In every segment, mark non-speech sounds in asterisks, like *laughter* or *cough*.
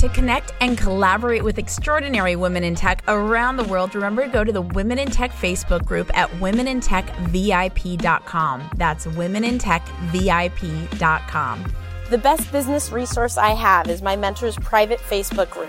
To connect and collaborate with extraordinary women in tech around the world, remember to go to the Women in Tech Facebook group at womenintechvip.com. That's womenintechvip.com. The best business resource I have is my mentor's private Facebook group.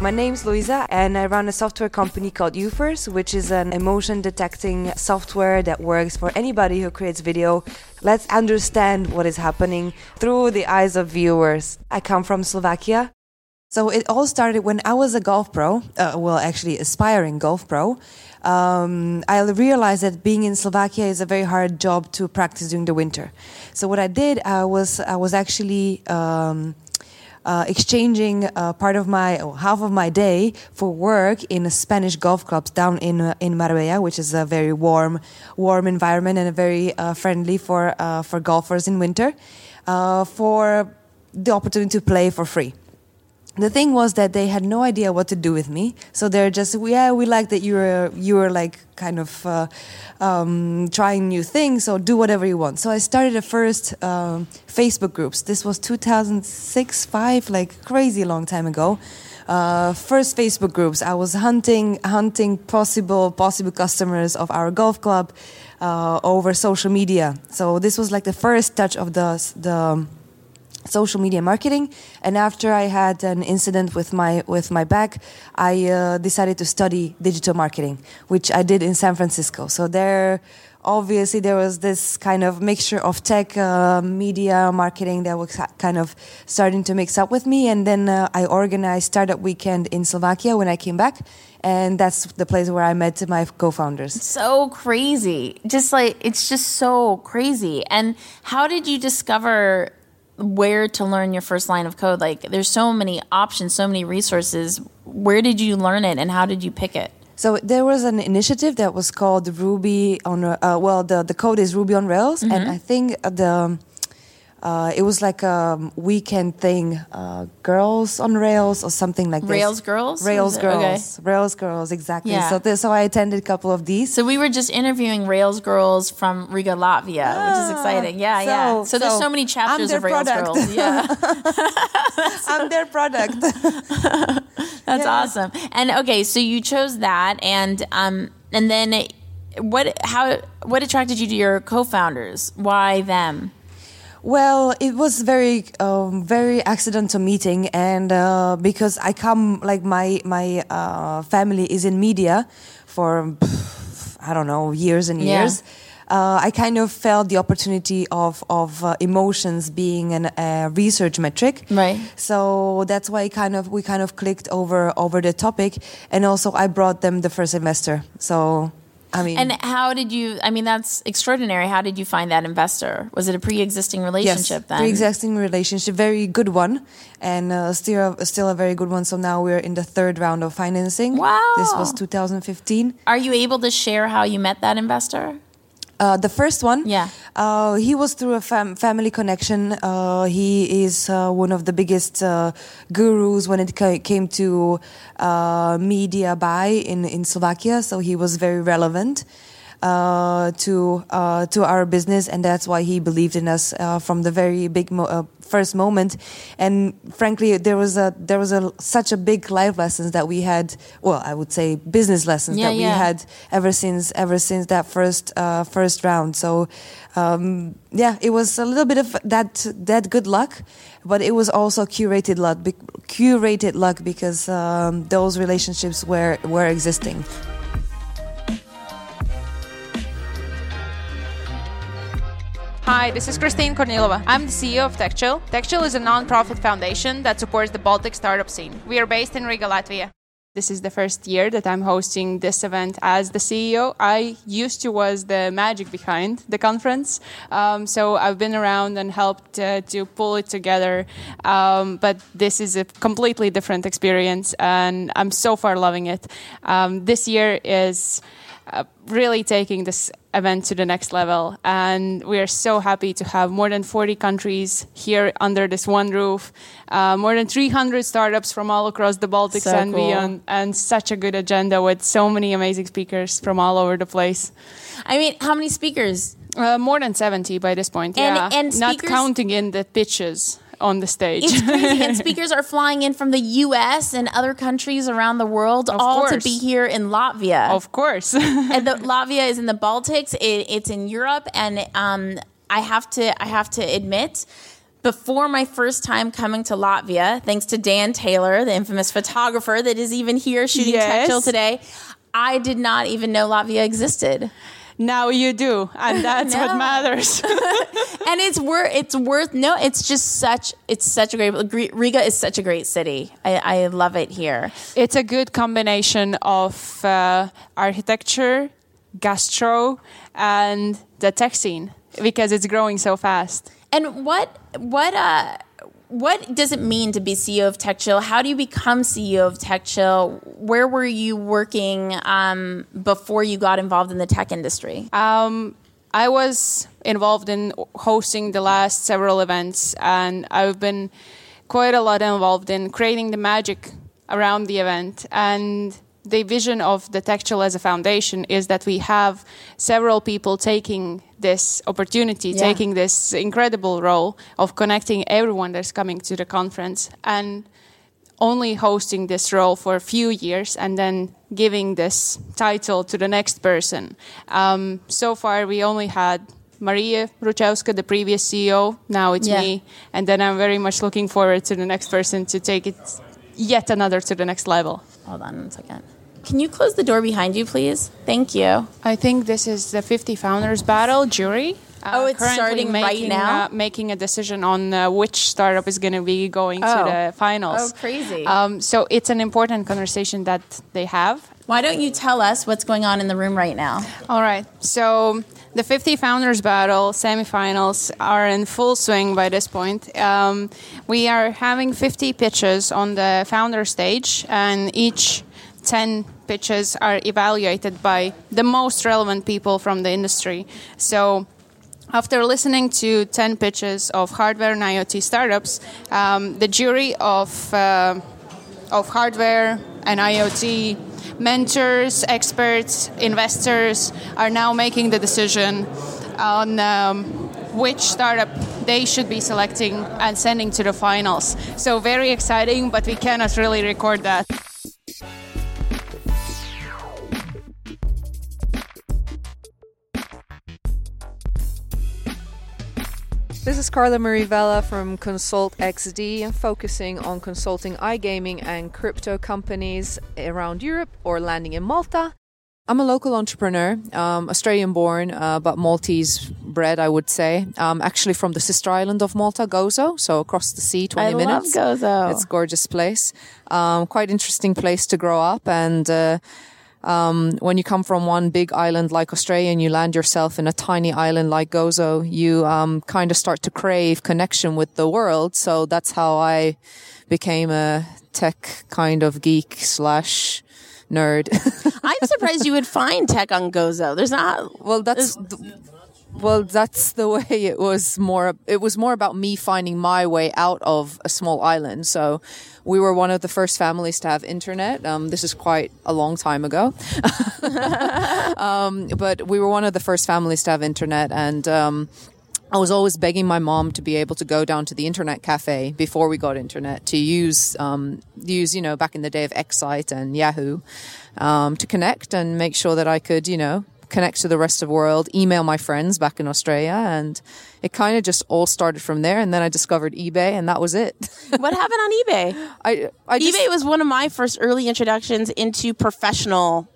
My name's Luisa, and I run a software company called Ufers, which is an emotion detecting software that works for anybody who creates video. Let's understand what is happening through the eyes of viewers. I come from Slovakia. So it all started when I was a golf pro, uh, well, actually, aspiring golf pro. Um, I realized that being in Slovakia is a very hard job to practice during the winter. So what I did, I was I was actually um, uh, exchanging uh, part of my or half of my day for work in a Spanish golf clubs down in uh, in Marbella, which is a very warm warm environment and a very uh, friendly for uh, for golfers in winter, for the opportunity to play for free the thing was that they had no idea what to do with me. So they're just, yeah, we like that you're you were like kind of uh, um, trying new things. So do whatever you want. So I started the first um, Facebook groups. This was 2006, five, like crazy long time ago. Uh, first Facebook groups. I was hunting hunting possible possible customers of our golf club uh, over social media. So this was like the first touch of the the social media marketing. And after i had an incident with my with my back i uh, decided to study digital marketing which i did in san francisco. So there obviously there was this kind of mixture of tech uh, media marketing that was kind of starting to mix up with me. And then uh, i organized startup weekend in slovakia when i came back. And that's the place where i met my co-founders. So crazy. Just like, it's just so crazy. And how did you discover where to learn your first line of code? Like, there's so many options, so many resources. Where did you learn it and how did you pick it? So there was an initiative that was called Ruby on. Uh, well, the the code is Ruby on Rails, and I think the uh, it was like a weekend thing, uh, Girls on Rails or something like this. Rails Girls? Rails it? Okay. Girls, Rails Girls, exactly. Yeah. So this, so I attended a couple of these. So we were just interviewing Rails girls from Riga, Latvia, which is exciting. Yeah, yeah. Ah, so- So there's so so many chapters of Rails product. girls. Yeah, *laughs* *laughs* I'm their product. *laughs* that's awesome. And okay, so you chose that, and um, and then what? How? What attracted you to your co-founders? Why them? Well, it was very, um, very accidental meeting, and uh, because I come like my my uh, family is in media for I don't know years and Yeah. years. Uh, I kind of felt the opportunity of of uh, emotions being an, a research metric, Right. So that's why kind of we kind of clicked over over the topic, and also I brought them the first semester. So I mean, And how did you? I mean, that's extraordinary. How did you find that investor? Was it a pre-existing relationship yes, then? pre-existing relationship, very good one, and uh, still still a very good one. So now we're in the third round of financing. Wow. This was 2015. Are you able to share how you met that investor? Uh, the first one, Yeah. uh, he was through a fam- family connection. Uh, he is uh, one of the biggest uh, gurus when it ca- came to uh, media buy in, in Slovakia, so he was very relevant uh, to uh, to our business, and that's why he believed in us uh, from the very big mo- uh, first moment. And frankly, there was a there was a such a big life lessons that we had. Well, I would say business lessons Yeah, that we had ever since ever since that first uh, first round. So. Um, yeah, it was a little bit of that that good luck, but it was also curated luck, curated luck because um, those relationships were were existing. Hi, this is Christine Kornilova. I'm the CEO of TechChill. TechChill is a non-profit foundation that supports the Baltic startup scene. We are based in Riga, Latvia. This is the first year that I'm hosting this event as the CEO. I used to was the magic behind the conference, um, so I've been around and helped uh, to pull it together. Um, but this is a completely different experience, and I'm so far loving it. Um, this year is uh, really taking this event to the next level. And we are so happy to have more than 40 countries here under this one roof, uh, more than 300 startups from all across the Baltics So and cool. beyond, and such a good agenda with so many amazing speakers from all over the place. I mean, how many speakers? Uh, more than 70 by this point, And- yeah. and Not counting in the pitches on the stage. It's crazy. and *laughs* speakers are flying in from the U.S. and other countries around the world, Of all to be here in Latvia. of course. *laughs* and the, *laughs* Latvia is in the Baltics. It, it's in Europe, and um, I have to I have to admit. Before my first time coming to Latvia, thanks to Dan Taylor, the infamous photographer that is even here shooting Yes. Tech Chill today, I did not even know Latvia existed. Now you do, and *laughs* that's No. what matters. *laughs* and it's worth it's worth no it's just such it's such a great riga is such a great city i, I love it here It's a good combination of uh, architecture, gastro, and the tech scene because it's growing so fast. and what what uh what does it mean to be CEO of TechChill? How do you become CEO of TechChill? Where were you working um, before you got involved in the tech industry? Um, I was involved in hosting the last several events, and I've been quite a lot involved in creating the magic around the event. And the vision of the TechChill as a foundation is that we have several people taking this opportunity, Yeah. taking this incredible role of connecting everyone that's coming to the conference and only hosting this role for a few years and then giving this title to the next person. Um, so far, we only had Maria Ruchowska, the previous CEO. Now it's Yeah. me. And then I'm very much looking forward to the next person to take it yet another to the next level. Hold on one second. Can you close the door behind you, please? Thank you. I think this is the 50 Founders Battle jury. Uh, Oh, it's starting right now? Uh, making a decision on uh, which startup is going to be going Oh. to the finals. Oh, crazy. Um, so it's an important conversation that they have. Why don't you tell us what's going on in the room right now? All right. So the 50 Founders Battle semifinals are in full swing by this point. Um, we are having 50 pitches on the founder stage, and each 10 pitches are evaluated by the most relevant people from the industry. So after listening to 10 pitches of hardware and IoT startups, um, the jury of, uh, of hardware and IoT mentors, experts, investors are now making the decision on um, which startup they should be selecting and sending to the finals. So, very exciting, but we cannot really record that. This is Carla Marie Vella from Consult XD and focusing on consulting iGaming and crypto companies around Europe or landing in Malta. I'm a local entrepreneur, um, Australian born, uh, but Maltese bred, I would say. Um, actually from the sister island of Malta, Gozo, so across the sea, 20 I minutes. love Gozo. It's a gorgeous place. Um, quite interesting place to grow up. And uh, um, when you come from one big island like Australia and you land yourself in a tiny island like Gozo, you um, kind of start to crave connection with the world. So that's how I became a tech kind of geek slash nerd. *laughs* I'm surprised you would find tech on Gozo. There's not. well, that's. th- well, that's the *laughs* way it was more. It was more about me finding my way out of a small island. So, we were one of the first families to have internet. Um, this is quite a long time ago, *laughs* um, but we were one of the first families to have internet, and um, I was always begging my mom to be able to go down to the internet cafe before we got internet to use um, use you know back in the day of Excite and Yahoo um, to connect and make sure that I could you know connect to the rest of the world, email my friends back in Australia, and it kind of just all started from there. And then I discovered eBay, and that was it. *laughs* What happened on eBay? I, I just, eBay was one of my first early introductions into professional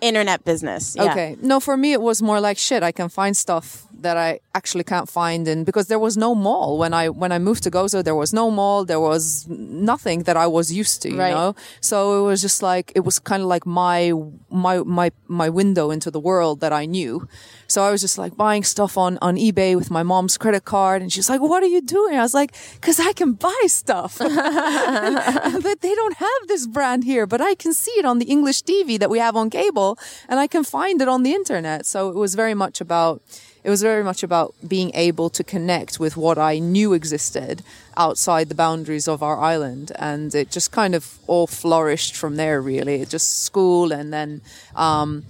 internet business. Yeah. Okay. No, for me, it was more like shit. I can find stuff that I actually can't find, and because there was no mall when I when I moved to Gozo, there was no mall. There was nothing that I was used to, you Right. know. So it was just like it was kind of like my my my my window into the world that I knew. So I was just like buying stuff on on eBay with my mom's credit card, and she's like, "What are you doing?" I was like, "Cause I can buy stuff." *laughs* but they don't have this brand here, but I can see it on the English TV that we have on cable and I can find it on the internet. So it was very much about, it was very much about being able to connect with what I knew existed outside the boundaries of our island. And it just kind of all flourished from there, really. It just school. And then, um,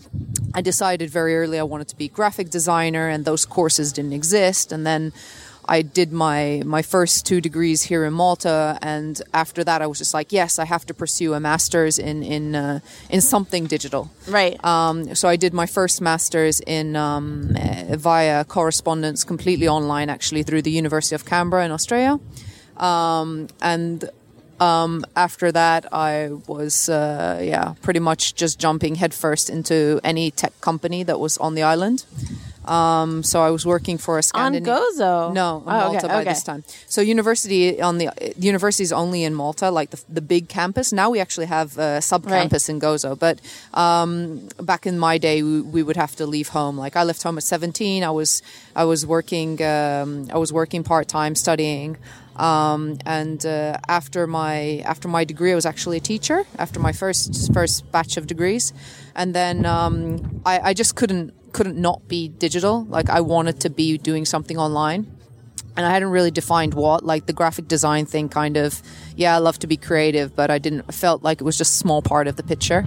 I decided very early I wanted to be graphic designer and those courses didn't exist. And then, I did my my first two degrees here in Malta, and after that, I was just like, yes, I have to pursue a master's in in uh, in something digital. Right. Um, so I did my first master's in um, uh, via correspondence, completely online, actually through the University of Canberra in Australia, um, and. Um, after that, I was, uh, yeah, pretty much just jumping headfirst into any tech company that was on the island. Um, so I was working for a on Gozo. No, on Oh, okay, Malta by okay. this time. So university on the university is only in Malta, like the, the big campus. Now we actually have a sub campus in Gozo, but um, back in my day, we, we would have to leave home. Like I left home at seventeen. I was I was working um, I was working part time studying. Um, and uh, after my after my degree, I was actually a teacher. After my first first batch of degrees, and then um, I, I just couldn't couldn't not be digital. Like I wanted to be doing something online and I hadn't really defined what. Like the graphic design thing, kind of. Yeah, I love to be creative, but I didn't I felt like it was just a small part of the picture.